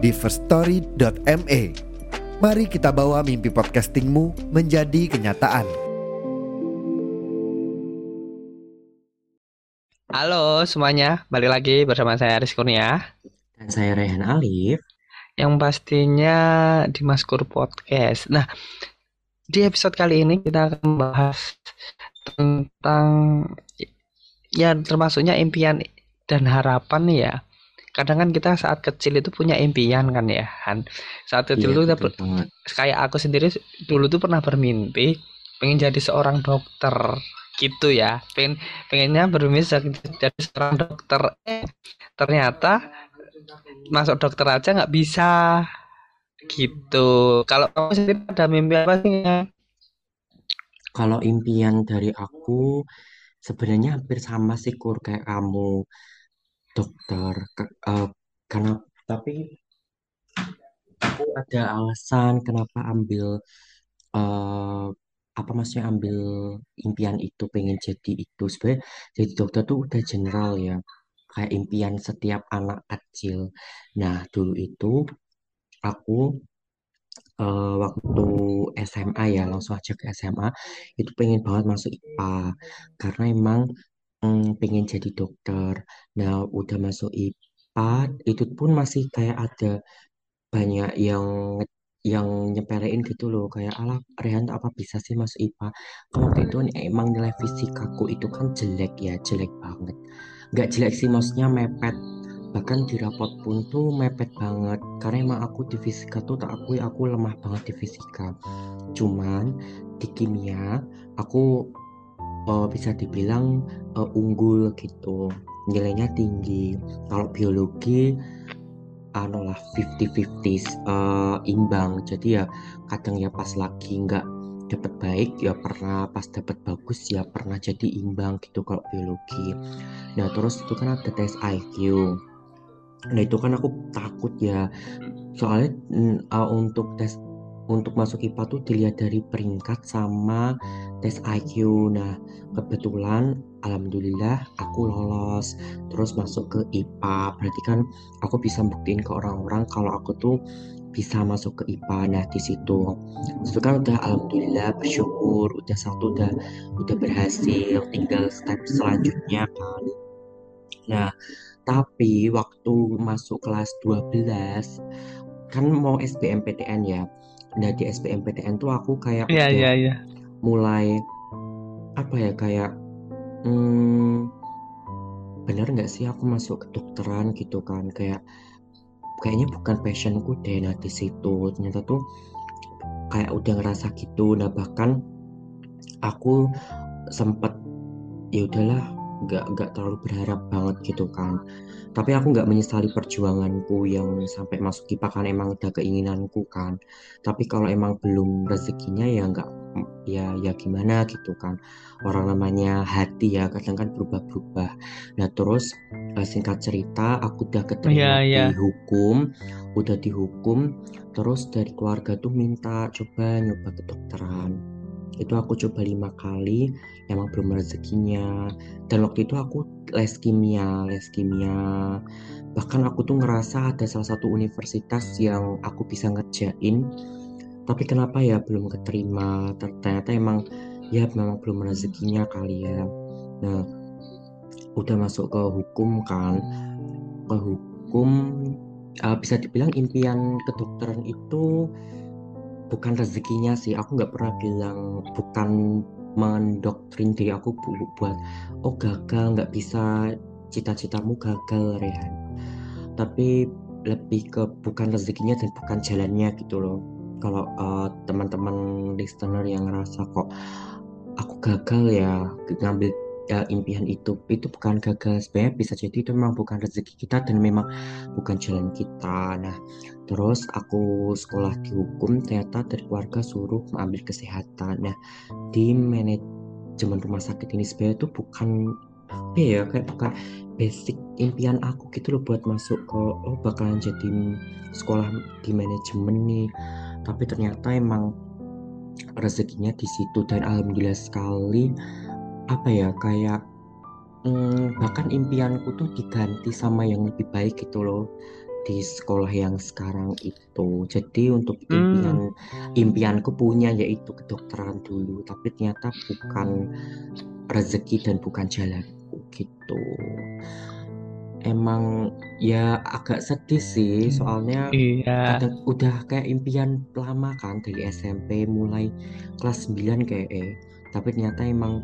di firststory.me. Mari kita bawa mimpi podcastingmu menjadi kenyataan. Halo semuanya, balik lagi bersama saya Aris Kurnia Dan saya Rehan Alif. Yang pastinya di Maskur Podcast Nah, di episode kali ini kita akan membahas tentang Ya termasuknya impian dan harapan nih ya Kadang kan kita saat kecil itu punya impian kan ya Han. Saat kecil Iya, tuh kita banget. kayak aku sendiri dulu tuh pernah bermimpi pengen jadi seorang dokter gitu ya. Pengen pengennya bermimpi jadi jadi seorang dokter. Eh ternyata masuk dokter aja nggak bisa gitu. Kalau kamu sendiri ada mimpi apa sih ya? Kalau impian dari aku sebenarnya hampir sama sih Kur kayak kamu dokter. Ke- eh, karena tapi aku ada alasan kenapa ambil eh apa maksudnya ambil impian itu pengen jadi itu sebenarnya jadi dokter tuh udah general ya kayak impian setiap anak kecil. Nah dulu itu aku eh, waktu SMA ya langsung aja ke SMA itu pengen banget masuk IPA karena emang mm, pengen jadi dokter. Nah udah masuk IPA itu pun masih kayak ada banyak yang yang nyepelein gitu loh. Kayak alah Rehan apa bisa sih masuk IPA kalau waktu itu emang nilai fisikaku itu kan jelek ya jelek banget. Nggak jelek sih maksudnya mepet. Bahkan di rapot pun tuh mepet banget. Karena emang aku di fisika tuh tak akui aku lemah banget di fisika. Cuman di kimia aku eh, bisa dibilang eh, unggul gitu. Nilainya tinggi. Kalau biologi anu lah 50-50 eh, imbang. Jadi ya kadang ya pas lagi nggak dapat baik ya pernah pas dapat bagus ya pernah jadi imbang gitu kalau biologi. Nah terus itu kan ada tes IQ nah itu kan aku takut ya. Soalnya uh, untuk tes untuk masuk IPA tuh dilihat dari peringkat sama tes IQ nah kebetulan alhamdulillah aku lolos terus masuk ke IPA berarti kan aku bisa buktiin ke orang-orang kalau aku tuh bisa masuk ke IPA nah di situ. Itu kan udah alhamdulillah bersyukur udah satu udah udah berhasil tinggal step selanjutnya kan. Nah tapi waktu masuk kelas 12 kan mau SBMPTN ya nah di SBMPTN tuh aku kayak udah iya iya. mulai apa ya kayak hmm, bener nggak sih aku masuk kedokteran gitu kan? Kayak kayaknya bukan passionku deh nah di situ. Ternyata tuh kayak udah ngerasa gitu. Nah bahkan aku sempet ya udahlah nggak nggak terlalu berharap banget gitu kan. Tapi aku nggak menyesali perjuanganku yang sampai masuk IPA kan emang udah keinginanku kan. Tapi kalau emang belum rezekinya ya nggak ya ya gimana gitu kan. Orang namanya hati ya kadang kan berubah-berubah. Nah terus eh, singkat cerita aku udah Iya, keterima iya. di hukum udah dihukum. Terus dari keluarga tuh minta coba nyoba kedokteran itu aku coba lima kali emang belum rezekinya. Dan waktu itu aku les kimia les kimia. Bahkan aku tuh ngerasa ada salah satu universitas yang aku bisa ngerjain tapi kenapa ya belum keterima? Ter- ternyata emang ya memang belum rezekinya kali ya. Nah udah masuk ke hukum kan? Ke hukum uh, bisa dibilang impian kedokteran itu bukan rezekinya sih. Aku nggak pernah bilang bukan mendoktrin diri aku bu- buat oh gagal nggak bisa cita-citamu gagal Rehan. Tapi lebih ke bukan rezekinya dan bukan jalannya gitu loh. Kalau uh, teman-teman listener yang ngerasa kok aku gagal ya ngambil ya, impian itu. Itu bukan gagal sebenarnya bisa jadi itu memang bukan rezeki kita dan memang bukan jalan kita. Nah terus aku sekolah di hukum ternyata dari keluarga suruh mengambil kesehatan. Nah di manajemen rumah sakit ini sebenarnya itu bukan apa ya kayak bukan basic impian aku gitu loh buat masuk ke oh bakalan jadi sekolah di manajemen nih. Tapi ternyata emang rezekinya di situ dan alhamdulillah sekali apa ya kayak hmm, bahkan impianku tuh diganti sama yang lebih baik gitu loh di sekolah yang sekarang itu jadi untuk Hmm. impian impianku punya yaitu kedokteran dulu tapi ternyata bukan rezeki dan bukan jalanku gitu emang ya agak sedih sih Hmm. soalnya Iya. kadang udah kayak impian lama kan dari SMP mulai kelas 9 kayak eh tapi ternyata emang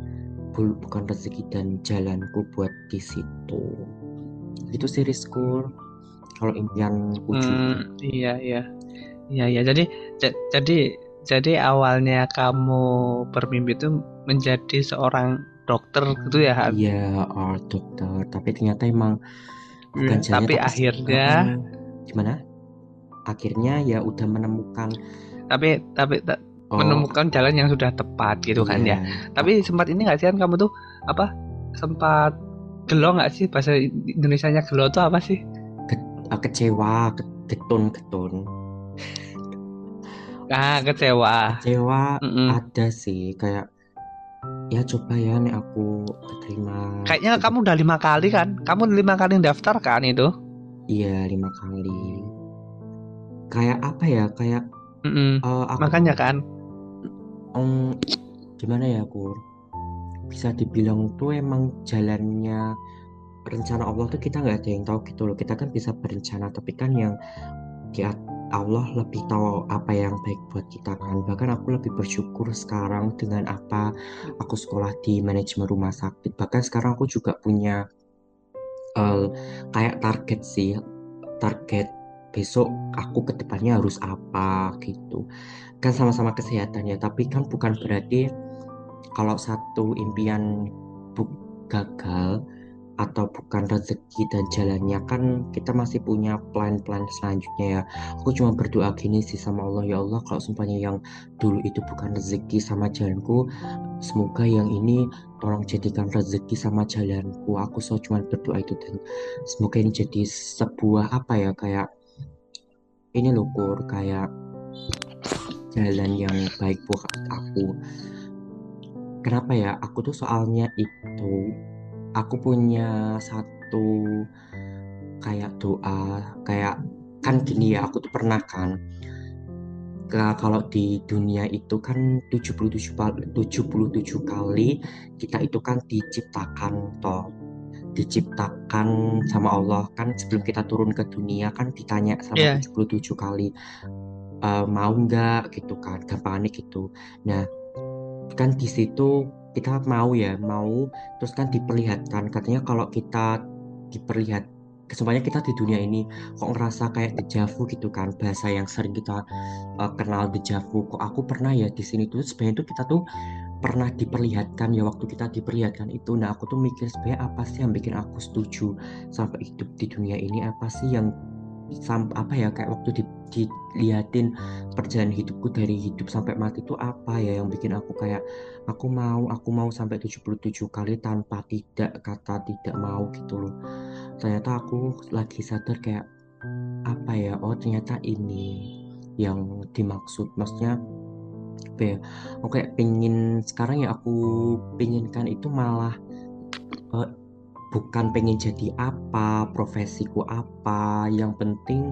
bukan rezeki dan jalanku buat di situ. Itu sih Rizkur kalau impianku juga Hmm, iya iya. Iya iya. Jadi ja- jadi jadi awalnya kamu bermimpi itu menjadi seorang dokter gitu ya, iya oh, dokter. Tapi ternyata emang bukan Hmm, tapi akhirnya gimana? Akhirnya ya udah menemukan tapi tapi ta- oh menemukan jalan yang sudah tepat gitu kan ya. iya Tapi sempat ini nggak sih kan kamu tuh apa? Sempat gelo nggak sih bahasa Indonesianya gelo tuh apa sih? Ke- eh, kecewa ke- getun getun Ah, kecewa. kecewa Mm-mm. ada sih kayak ya coba ya nih aku keterima Kayaknya gitu. kamu udah lima kali kan? Kamu lima kali daftar kan itu? iya lima kali kayak apa ya kayak Mm-mm. eh, aku Makanya kan. Em, gimana ya aku bisa dibilang tuh emang jalannya rencana Allah tuh kita nggak ada yang tahu gitu loh. Kita kan bisa berencana tapi kan yang di Allah lebih tahu apa yang baik buat kita kan. Bahkan aku lebih bersyukur sekarang dengan apa aku sekolah di manajemen rumah sakit. Bahkan sekarang aku juga punya eh, kayak target sih target besok aku ke depannya harus apa gitu. Kan sama-sama kesehatan ya tapi kan bukan berarti kalau satu impian gagal atau bukan rezeki dan jalannya kan kita masih punya plan-plan selanjutnya ya. Aku cuma berdoa gini sih sama Allah ya Allah kalau sumpahnya yang dulu itu bukan rezeki sama jalanku semoga yang ini tolong jadikan rezeki sama jalanku. Aku so cuma berdoa itu dan semoga ini jadi sebuah apa ya kayak ini loh Kur, kayak jalan yang baik buat aku. Kenapa ya? Aku tuh soalnya itu aku punya satu kayak doa kayak kan gini ya aku tuh pernah kan Ka- kalau di dunia itu kan 77 pal- 77 kali kita itu kan diciptakan toh diciptakan sama Allah. Kan sebelum kita turun ke dunia kan ditanya sama Iya. 77 kali "Eh, mau nggak gitu kan gampangannya gitu. Nah kan di situ kita mau ya mau terus kan diperlihatkan. Katanya kalau kita diperlihat kesemuanya kita di dunia ini kok ngerasa kayak dejavu gitu kan bahasa yang sering kita uh, kenal dejavu kok aku pernah ya di sini tuh sebenarnya tuh kita tuh pernah diperlihatkan ya waktu kita diperlihatkan itu nah aku tuh mikir sebenarnya apa sih yang bikin aku setuju sampai hidup di dunia ini? Apa sih yang sam apa ya kayak waktu di, dilihatin perjalanan hidupku dari hidup sampai mati itu apa ya yang bikin aku kayak aku mau aku mau sampai 77 kali tanpa tidak kata tidak mau gitu loh. Ternyata aku lagi sadar kayak apa ya? Oh ternyata ini yang dimaksud. Maksudnya apa ya. Oh kayak pengen sekarang ya aku pengenkan itu malah eh, bukan pengen jadi apa profesiku apa. Yang penting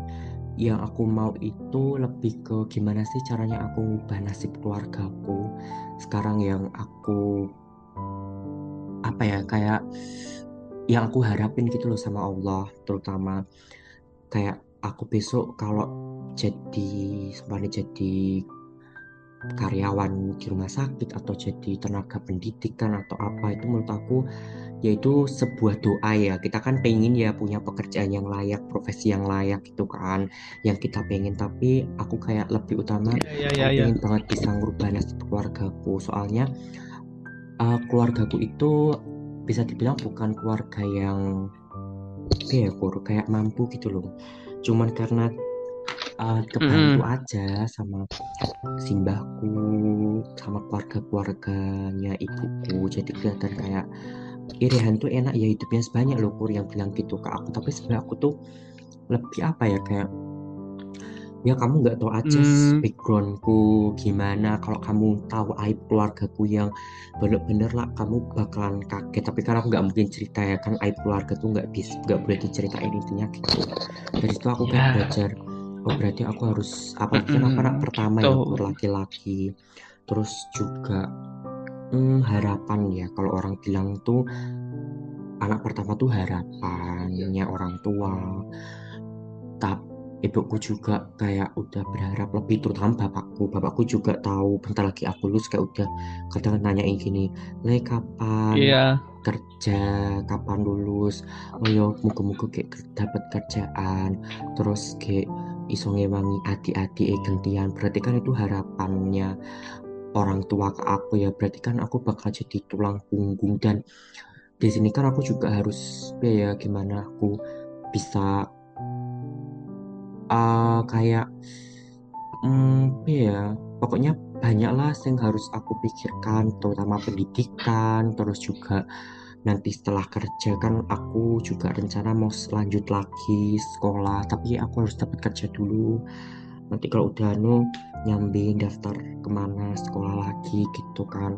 yang aku mau itu lebih ke gimana sih caranya aku ngubah nasib keluargaku. Sekarang yang aku apa ya kayak yang aku harapin gitu loh sama Allah terutama kayak aku besok kalau jadi semuanya jadi karyawan di rumah sakit atau jadi tenaga pendidikan atau apa itu menurut aku yaitu sebuah doa ya kita kan pengen ya punya pekerjaan yang layak profesi yang layak gitu kan yang kita pengen tapi aku kayak lebih utama Iya iya aku iya. iya. pengen banget bisa ngubah nasib keluargaku soalnya uh, keluargaku itu bisa dibilang bukan keluarga yang ya kur kayak mampu gitu loh cuman karena uh, kebantu aja sama simbahku sama keluarga-keluarganya ibuku. Jadi kelihatan kayak Irihan tuh enak. Ya hidupnya sebanyak loh kur yang bilang gitu ke aku. Tapi sebenarnya aku tuh lebih apa ya kayak ya kamu nggak tahu aja Hmm. backgroundku gimana. Kalau kamu tahu aib keluargaku yang bener-bener lah kamu bakalan kaget. Tapi kan aku nggak mungkin cerita ya kan aib keluarga tuh nggak bisa nggak boleh diceritain intinya gitu. Dari situ aku kayak Ya. belajar oh berarti aku harus apalagi kan aku anak Mm-mm. pertama ya Tuh. kur laki-laki. Terus juga hmm, harapan ya kalau orang bilang tuh anak pertama tuh harapannya orang tua. Tapi ibuku juga kayak udah berharap lebih terutama bapakku. Bapakku juga tahu bentar lagi aku lulus kayak udah kadang nanyain gini le kapan Iya. kerja? Kapan lulus? Oh yo muga-muga kayak ker- dapat kerjaan. Terus kayak iso ngewangi adik-adik eh, gantian. Berarti kan itu harapannya orang tua ke aku ya. Berarti kan aku bakal jadi tulang punggung. Dan di sini kan aku juga harus ya gimana aku bisa eh, kayak hmm, ya pokoknya banyak lah yang harus aku pikirkan terutama pendidikan terus juga nanti setelah kerja kan aku juga rencana mau lanjut lagi sekolah tapi aku harus dapat kerja dulu nanti kalau udah anu nyambi daftar ke mana sekolah lagi gitu kan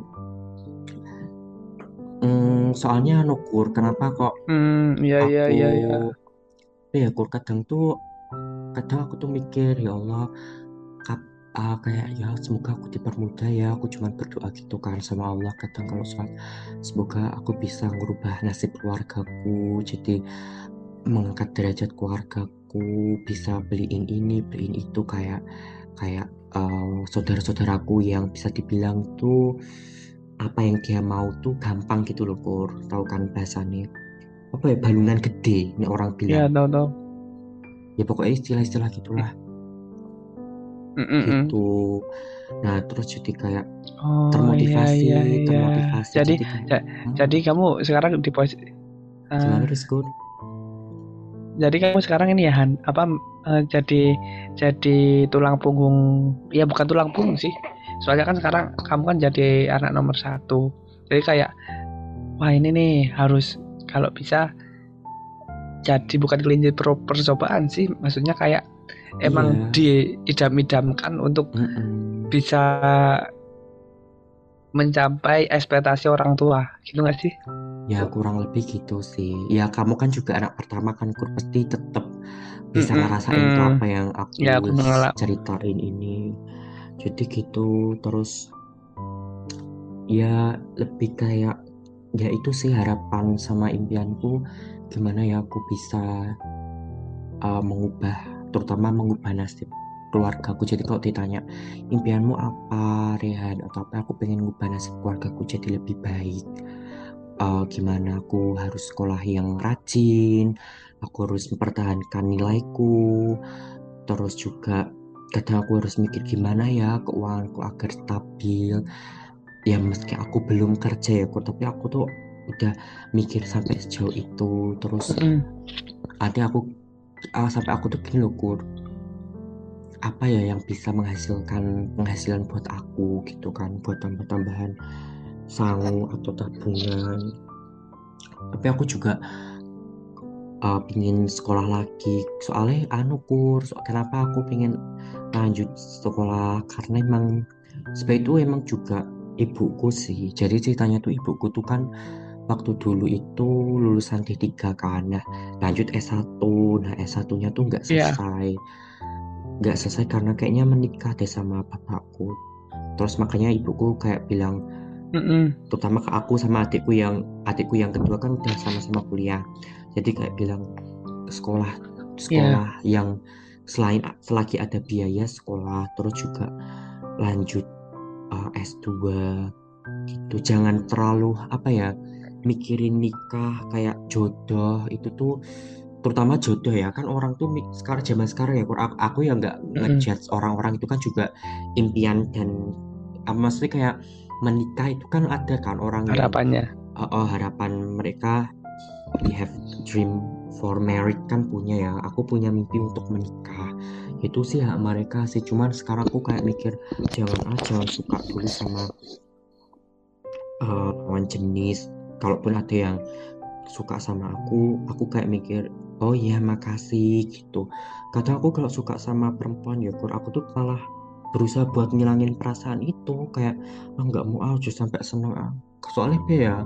Hmm, soalnya anu Kur, kenapa kok Hmm, iya iya aku iya iya. ya Kur kadang tuh kadang aku tuh mikir ya Allah ah, kayak ya semoga aku dipermudah ya aku cuman berdoa gitu kan sama Allah kadang kalau sholat. Semoga aku bisa merubah nasib keluargaku jadi mengangkat derajat keluargaku bisa beliin ini beliin itu kayak kayak eh, saudara-saudaraku yang bisa dibilang tuh apa yang dia mau tuh gampang gitu loh Kur. Tahu kan bahasanya? Apa ya balungan gede ini orang Iya, bilang. tahu tahu. ya pokoknya istilah-istilah gitulah Mm-mm. gitu nah terus jadi kayak Oh, iya termotivasi iya iya. termotivasi Jadi kayak ja- "Hah? jadi kamu sekarang di posisi gimana Rizkur jadi kamu sekarang ini ya Han, apa eh, jadi jadi tulang punggung ya bukan tulang punggung sih soalnya kan sekarang kamu kan jadi anak nomor satu jadi kayak wah ini nih harus kalau bisa jadi bukan kelinci per- percobaan sih maksudnya kayak emang diidam-idamkan untuk Mm-mm. bisa mencapai ekspektasi orang tua gitu nggak sih? Ya kurang lebih gitu sih. Ya kamu kan juga anak pertama kan kur. Pasti tetap bisa Mm-mm, ngerasain tuh mm. apa yang aku Ya, aku ceritain ini. Jadi gitu terus ya lebih kayak ya itu sih harapan sama impianku gimana ya aku bisa uh, mengubah terutama mengubah nasib keluargaku jadi kalau ditanya impianmu apa Rehan? Atau apa aku pengen mengubah nasib keluargaku jadi lebih baik. Uh, gimana aku harus sekolah yang rajin aku harus mempertahankan nilaiku terus juga kadang aku harus mikir gimana ya keuanganku agar stabil. Ya meski aku belum kerja ya Kur, tapi aku tuh udah mikir sampai sejauh itu. Terus Mm. ada aku ah, sampai aku tuh gini loh apa ya yang bisa menghasilkan penghasilan buat aku gitu kan buat tambah-tambahan sangu atau tabungan. Tapi aku juga uh, pingin sekolah lagi. Soalnya anu kur so- kenapa aku pengen lanjut sekolah? Karena emang sebab itu emang juga ibuku sih. Jadi ceritanya tuh ibuku tuh kan waktu dulu itu lulusan D3 kan. Nah lanjut S1 nah S1 nya tuh nggak Iya. selesai. Nggak selesai karena kayaknya menikah deh sama bapakku. Terus makanya ibuku kayak bilang Mm-mm. terutama ke aku sama adikku yang adikku yang kedua kan udah sama-sama kuliah. Jadi kayak bilang sekolah sekolah yang selain selagi ada biaya sekolah terus juga lanjut uh, S2 gitu. Jangan terlalu apa ya mikirin nikah kayak jodoh itu tuh terutama jodoh ya kan orang tuh sekarang zaman sekarang ya aku, aku yang nggak ngejudge orang-orang itu kan juga impian dan ah, maksudnya kayak menikah itu kan ada kan orang yang harapannya. Oh, oh, harapan mereka we have dream for married kan punya ya aku punya mimpi untuk menikah. Itu sih hak mereka sih cuman sekarang aku kayak mikir jangan ah jangan suka dulu sama uh, lawan jenis kalaupun ada yang suka sama aku aku kayak mikir oh iya makasih gitu. Kadang aku kalau suka sama perempuan ya kur aku tuh malah berusaha buat ngilangin perasaan itu. Kayak ah nggak mau ah justru sampai seneng ah. Soalnya apa ya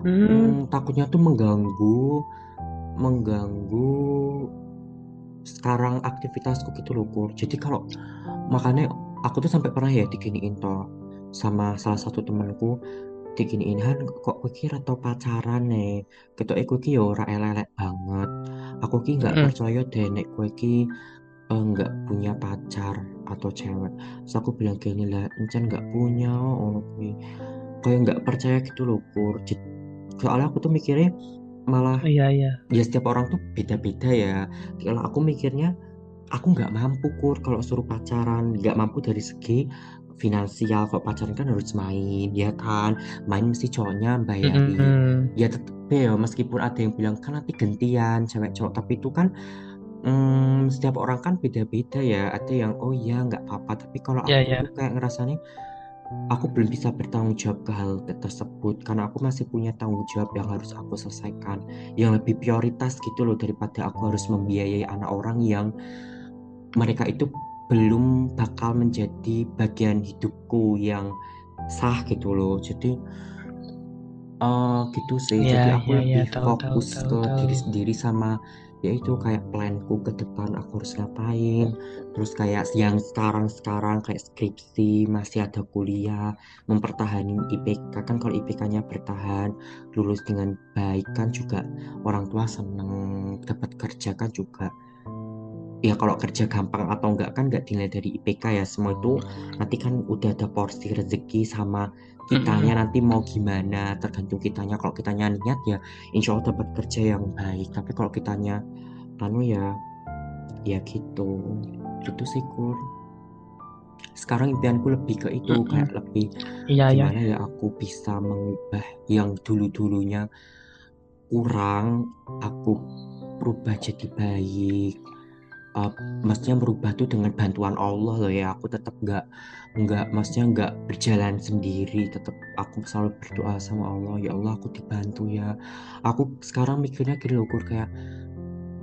Hmm. hmm, takutnya tuh mengganggu mengganggu sekarang aktivitasku gitu loh kur. Jadi kalau makanya aku tuh sampai pernah ya diginiin toh sama salah satu temanku diginiin Han kok kowe ki atau pacaran nih ketok kowe ki ya ora elek banget. Aku ki nggak percaya deh nek kowe ki eh, nggak punya pacar atau cewek. Terus aku bilang gini lah encan nggak punya oh kuwi. Kayak nggak percaya gitu loh kur soalnya aku tuh mikirnya malah Iya iya. ya setiap orang tuh beda-beda ya. Kalau aku mikirnya aku nggak mampu kur kalau suruh pacaran. Nggak mampu dari segi finansial kalau pacaran kan harus main ya kan? Main mesti cowoknya bayarin. Mm-mm. ya tetep ya meskipun ada yang bilang kan nanti gantian cewek cowok tapi itu kan mm, setiap orang kan beda-beda ya. Ada yang oh iya nggak apa-apa. Tapi kalau aku Iya, iya. tuh kayak ngerasanya aku belum bisa bertanggung jawab ke hal tersebut. Karena aku masih punya tanggung jawab yang harus aku selesaikan. Yang lebih prioritas gitu loh daripada aku harus membiayai anak orang yang mereka itu belum bakal menjadi bagian hidupku yang sah gitu loh. Jadi eh gitu sih. Iya, jadi aku iya, iya, lebih tahu, fokus tahu, ke tahu. diri sendiri sama yaitu kayak planku ke depan aku harus ngapain. Terus kayak yang sekarang-sekarang kayak skripsi masih ada kuliah mempertahankan IPK kan kalau IPK-nya bertahan lulus dengan baik kan juga orang tua seneng dapat kerja kan juga ya kalau kerja gampang atau enggak kan nggak dinilai dari IPK ya. Semua itu nanti kan udah ada porsi rezeki sama kitanya nanti mau gimana. Tergantung kitanya. Kalau kitanya niat ya insya Allah dapat kerja yang baik. Tapi kalau kitanya anu ya ya gitu. Gitu sih kur. Sekarang impianku lebih ke itu Mm-mm. kayak lebih Iya iya. gimana ya aku bisa mengubah yang dulu-dulunya kurang aku berubah jadi baik uh, maksudnya merubah tuh dengan bantuan Allah loh ya. Aku tetap nggak nggak maksudnya nggak berjalan sendiri. Tetap aku selalu berdoa sama Allah. Ya Allah aku dibantu ya. Aku sekarang mikirnya gini loh kayak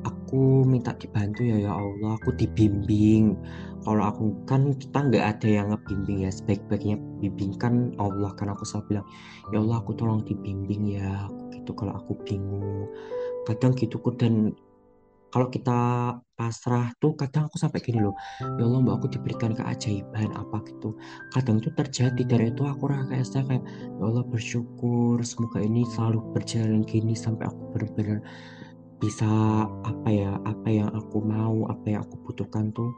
aku minta dibantu ya ya Allah. Aku dibimbing. Kalau aku kan kita nggak ada yang ngebimbing ya. Sebaik-baiknya bimbingkan Allah. Kan aku selalu bilang ya Allah aku tolong dibimbing ya. Gitu kalau aku bingung. Kadang gitu dan kalau kita pasrah tuh kadang aku sampai gini loh ya Allah mbak aku diberikan keajaiban apa gitu. Kadang tuh terjadi dari itu aku rasa kayak ya Allah bersyukur semoga ini selalu berjalan gini sampai aku benar-benar bisa apa ya apa yang aku mau apa yang aku butuhkan tuh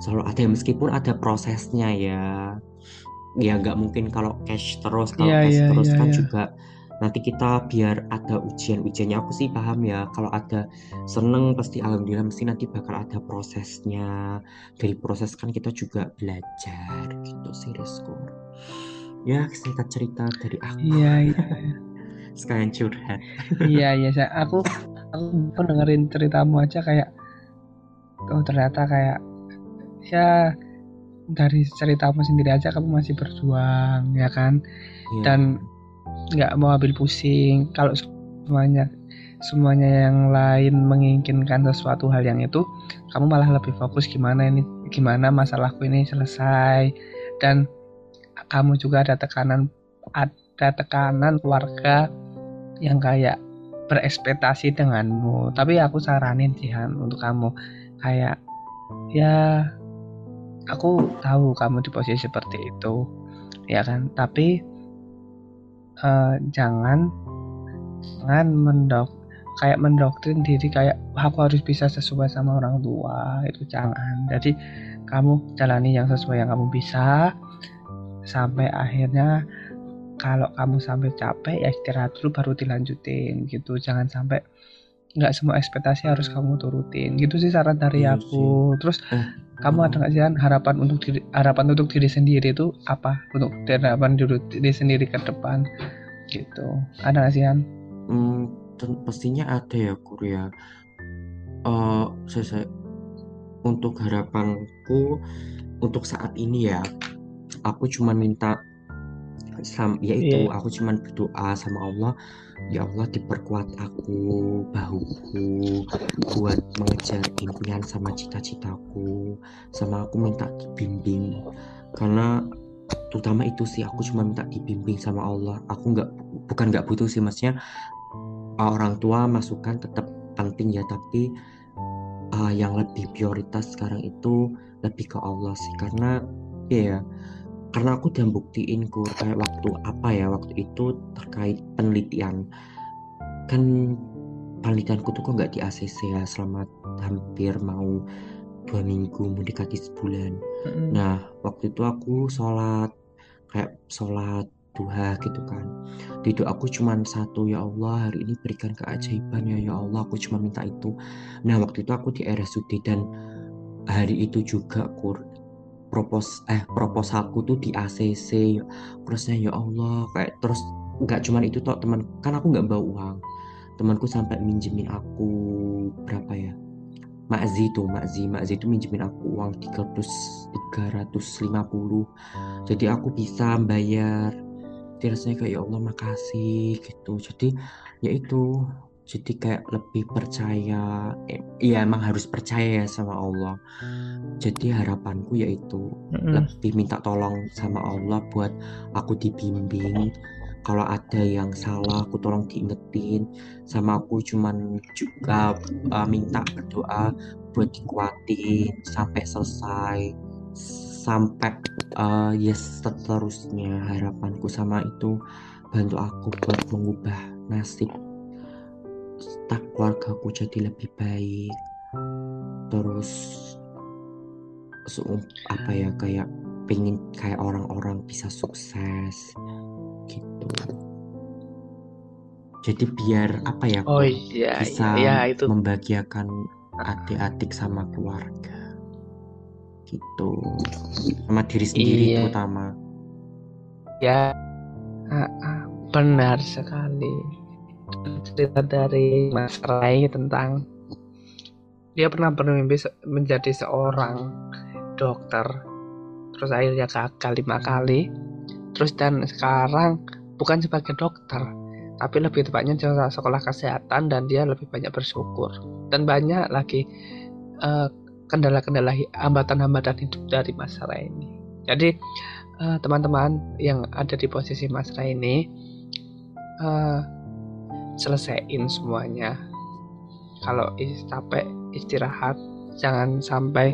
selalu ada. Meskipun ada prosesnya ya. Ya nggak mungkin kalau cash terus kalau Iya, cash iya, terus iya, kan iya. juga nanti kita biar ada ujian-ujiannya aku sih paham ya kalau ada seneng pasti alhamdulillah mesti nanti bakal ada prosesnya dari proses kan kita juga belajar gitu sih Rizko ya singkat cerita dari aku Iya iya. sekalian curhat Iya iya. Sa- Aku aku dengerin ceritamu aja kayak oh ternyata kayak ya dari ceritamu sendiri aja kamu masih berjuang ya kan Iya. dan nggak mau ambil pusing. Kalau semuanya semuanya yang lain menginginkan sesuatu hal yang itu kamu malah lebih fokus gimana ini gimana masalahku ini selesai. Dan kamu juga ada tekanan ada tekanan keluarga yang kayak berekspektasi denganmu. Tapi aku saranin sih untuk kamu. Kayak ya aku tahu kamu di posisi seperti itu. Ya kan? Tapi eh, jangan jangan mendok kayak mendoktrin diri kayak "Wah, aku harus bisa sesuai sama orang tua itu jangan. Jadi kamu jalani yang sesuai yang kamu bisa sampai akhirnya kalau kamu sampai capek ya istirahat dulu baru dilanjutin gitu. Jangan sampai nggak semua ekspektasi harus kamu turutin gitu sih saran dari Iya aku. terus Eh, kamu ada nggak sih Han, harapan untuk diri harapan untuk diri sendiri itu apa untuk harapan diri, diri sendiri ke depan gitu ada nggak sih Han? Hmm, pastinya ada ya Kur ya. Eh, saya, saya- untuk harapanku untuk saat ini ya, aku cuma minta sam, yaitu Iya. aku cuma berdoa sama Allah, ya Allah diperkuat aku bahuku buat mengejar impian sama cita-citaku, sama aku minta dibimbing. Karena terutama itu sih aku cuma minta dibimbing sama Allah. Aku nggak bukan nggak butuh sih maksudnya orang tua masukan tetap penting ya. Tapi uh, yang lebih prioritas sekarang itu lebih ke Allah sih. Karena ya karena aku udah buktiin kur kayak waktu apa ya waktu itu terkait penelitian kan penelitianku tuh kok nggak di ACC ya selama hampir mau dua minggu mendekati sebulan Mm-mm. Nah, waktu itu aku sholat kayak sholat duha gitu kan. Di doaku cuma satu, ya Allah hari ini berikan keajaiban ya, ya Allah aku cuma minta itu. Nah, waktu itu aku di RSUD dan hari itu juga kur propos eh proposalku tuh di ACC terusnya ya Allah kayak terus nggak cuma itu toh teman kan aku nggak bawa uang. Temanku sampai minjemin aku berapa ya? Makzi tuh, Makzi, Makzi itu minjemin aku uang 300 350 jadi aku bisa bayar. Rasanya kayak ya Allah makasih gitu. Jadi ya itu jadi kayak lebih percaya ya emang harus percaya ya sama Allah. Jadi harapanku yaitu Mm-mm. lebih minta tolong sama Allah buat aku dibimbing. Kalau ada yang salah aku tolong diingetin. Sama aku cuman juga uh, minta berdoa buat dikuatin sampai selesai sampai uh, yes seterusnya. Harapanku sama itu bantu aku buat mengubah nasib tak keluargaku jadi lebih baik terus se- apa ya kayak pengen kayak orang-orang bisa sukses gitu jadi biar apa ya Oh iya, bisa iya, iya, itu. membahagiakan adik-adik sama keluarga gitu sama diri sendiri Iya. terutama Ya, benar sekali. Cerita dari Mas Rai tentang dia pernah bermimpi menjadi seorang dokter, terus akhirnya gagal lima kali, terus dan sekarang bukan sebagai dokter, tapi lebih tepatnya sekolah kesehatan dan dia lebih banyak bersyukur. Dan banyak lagi eh, kendala-kendala hambatan-hambatan hidup dari Mas Rai ini. Jadi eh, teman-teman yang ada di posisi Mas Rai ini eh, selesaiin semuanya. Kalau capek istirahat, jangan sampai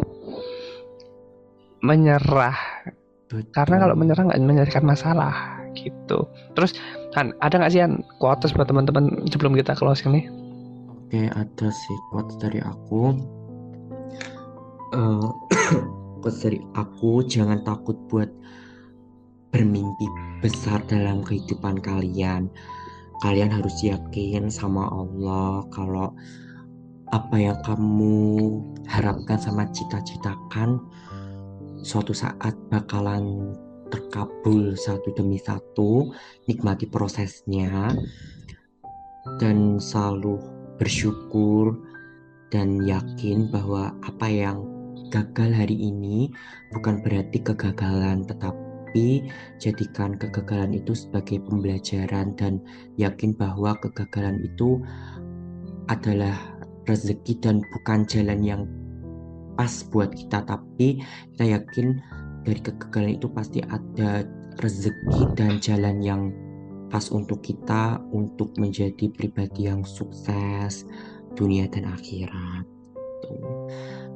menyerah. Karena kalau menyerah nggak menyelesaikan masalah gitu. Terus kan ada nggak sih kan quotes buat teman-teman sebelum kita closing nih? Oke, ada sih quotes dari aku. Eh, quotes dari aku, jangan takut buat bermimpi besar dalam kehidupan kalian. Kalian harus yakin sama Allah kalau apa yang kamu harapkan sama cita-citakan suatu saat bakalan terkabul satu demi satu. Nikmati prosesnya dan selalu bersyukur dan yakin bahwa apa yang gagal hari ini bukan berarti kegagalan tetapi jadikan kegagalan itu sebagai pembelajaran dan yakin bahwa kegagalan itu adalah rezeki dan bukan jalan yang pas buat kita. Tapi kita yakin dari kegagalan itu pasti ada rezeki dan jalan yang pas untuk kita untuk menjadi pribadi yang sukses dunia dan akhirat Tuh.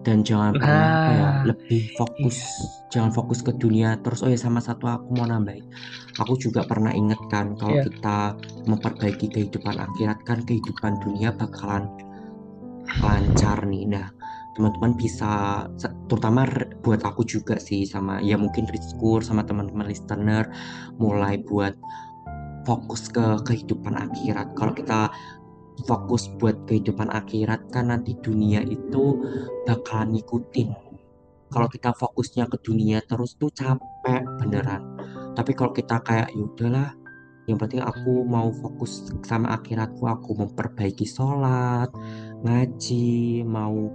dan jangan pernah apa ya Nah, lebih fokus jangan fokus ke dunia terus oh ya sama satu aku mau nambahin aku juga pernah inget kan kalau Iya. kita memperbaiki kehidupan akhirat kan kehidupan dunia bakalan lancar nih nah teman-teman bisa terutama buat aku juga sih sama ya mungkin Rizkur sama teman-teman listener mulai buat fokus ke kehidupan akhirat kalau kita fokus buat kehidupan akhirat kan nanti dunia itu bakalan ngikutin. Kalau kita fokusnya ke dunia terus tuh capek beneran. Tapi kalau kita kayak ya udahlah yang penting aku mau fokus sama akhiratku aku memperbaiki sholat ngaji mau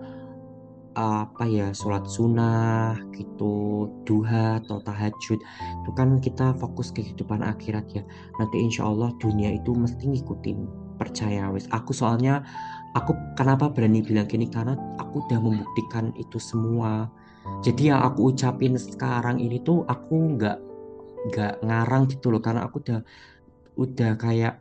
apa ya sholat sunnah gitu duha atau tahajud. Itu kan kita fokus ke kehidupan akhirat ya. Nanti insya Allah dunia itu mesti ngikutin percaya wes aku soalnya aku kenapa berani bilang gini? Karena aku udah membuktikan itu semua. Jadi yang aku ucapin sekarang ini tuh aku nggak nggak ngarang gitu loh. Karena aku udah udah kayak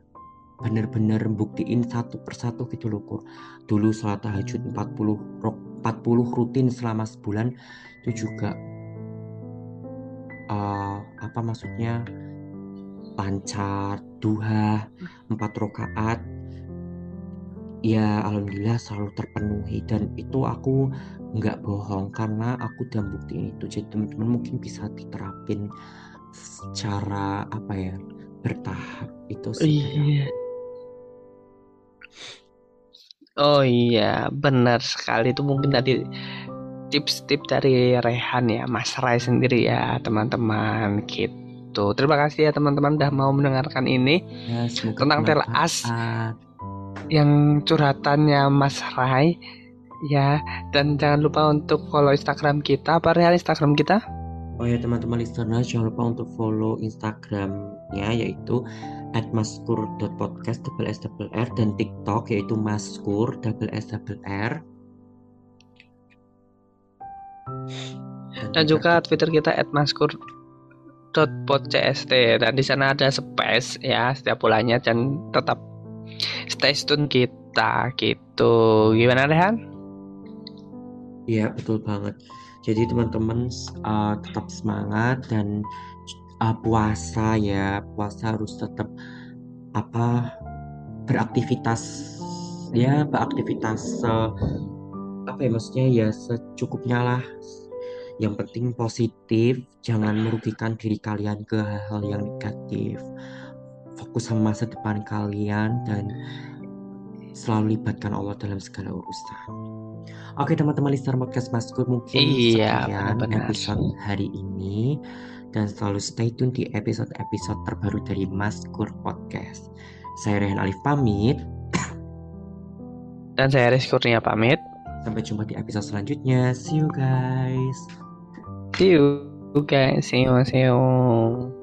bener-bener buktiin satu persatu gitu loh kok dulu sholat tahajud 40 rok 40 rutin selama sebulan itu juga uh, apa maksudnya lancar duha empat rakaat ya alhamdulillah selalu terpenuhi. Dan itu aku nggak bohong karena aku udah buktiin itu. Jadi teman-teman mungkin bisa diterapin secara apa ya bertahap. Itu sih Iya. Oh iya, benar sekali. Itu mungkin tadi tips-tips dari Rehan ya, Mas Rai sendiri ya, teman-teman. Gitu. Terima kasih ya teman-teman udah mau mendengarkan ini ya tentang telas yang curhatannya Mas Rai ya. Dan jangan lupa untuk follow Instagram kita. Apa Rehan Instagram kita? Oh ya teman-teman listener jangan lupa untuk follow Instagramnya yaitu @maskur.podcast double s double r dan TikTok yaitu maskur double s double r Dan juga Twitter kita @maskur.podcst dan di sana ada space ya setiap bulannya dan tetap stay tune kita gitu. Gimana Rehan? Iya betul banget. Jadi teman-teman uh, tetap semangat dan uh, puasa ya puasa harus tetap apa beraktivitas ya beraktivitas uh, apa ya maksudnya ya secukupnya lah yang penting positif jangan merugikan diri kalian ke hal-hal yang negatif. Fokus sama masa depan kalian dan selalu libatkan Allah dalam segala urusan. Oke teman-teman listener podcast Maskur mungkin Iya, sekian benar-benar. episode hari ini. Dan selalu stay tune di episode-episode terbaru dari Maskur Podcast. Saya Rehan Alif pamit. Dan saya Rizky Kurnia pamit. sampai jumpa di episode selanjutnya. See you guys See you guys. See you. See you.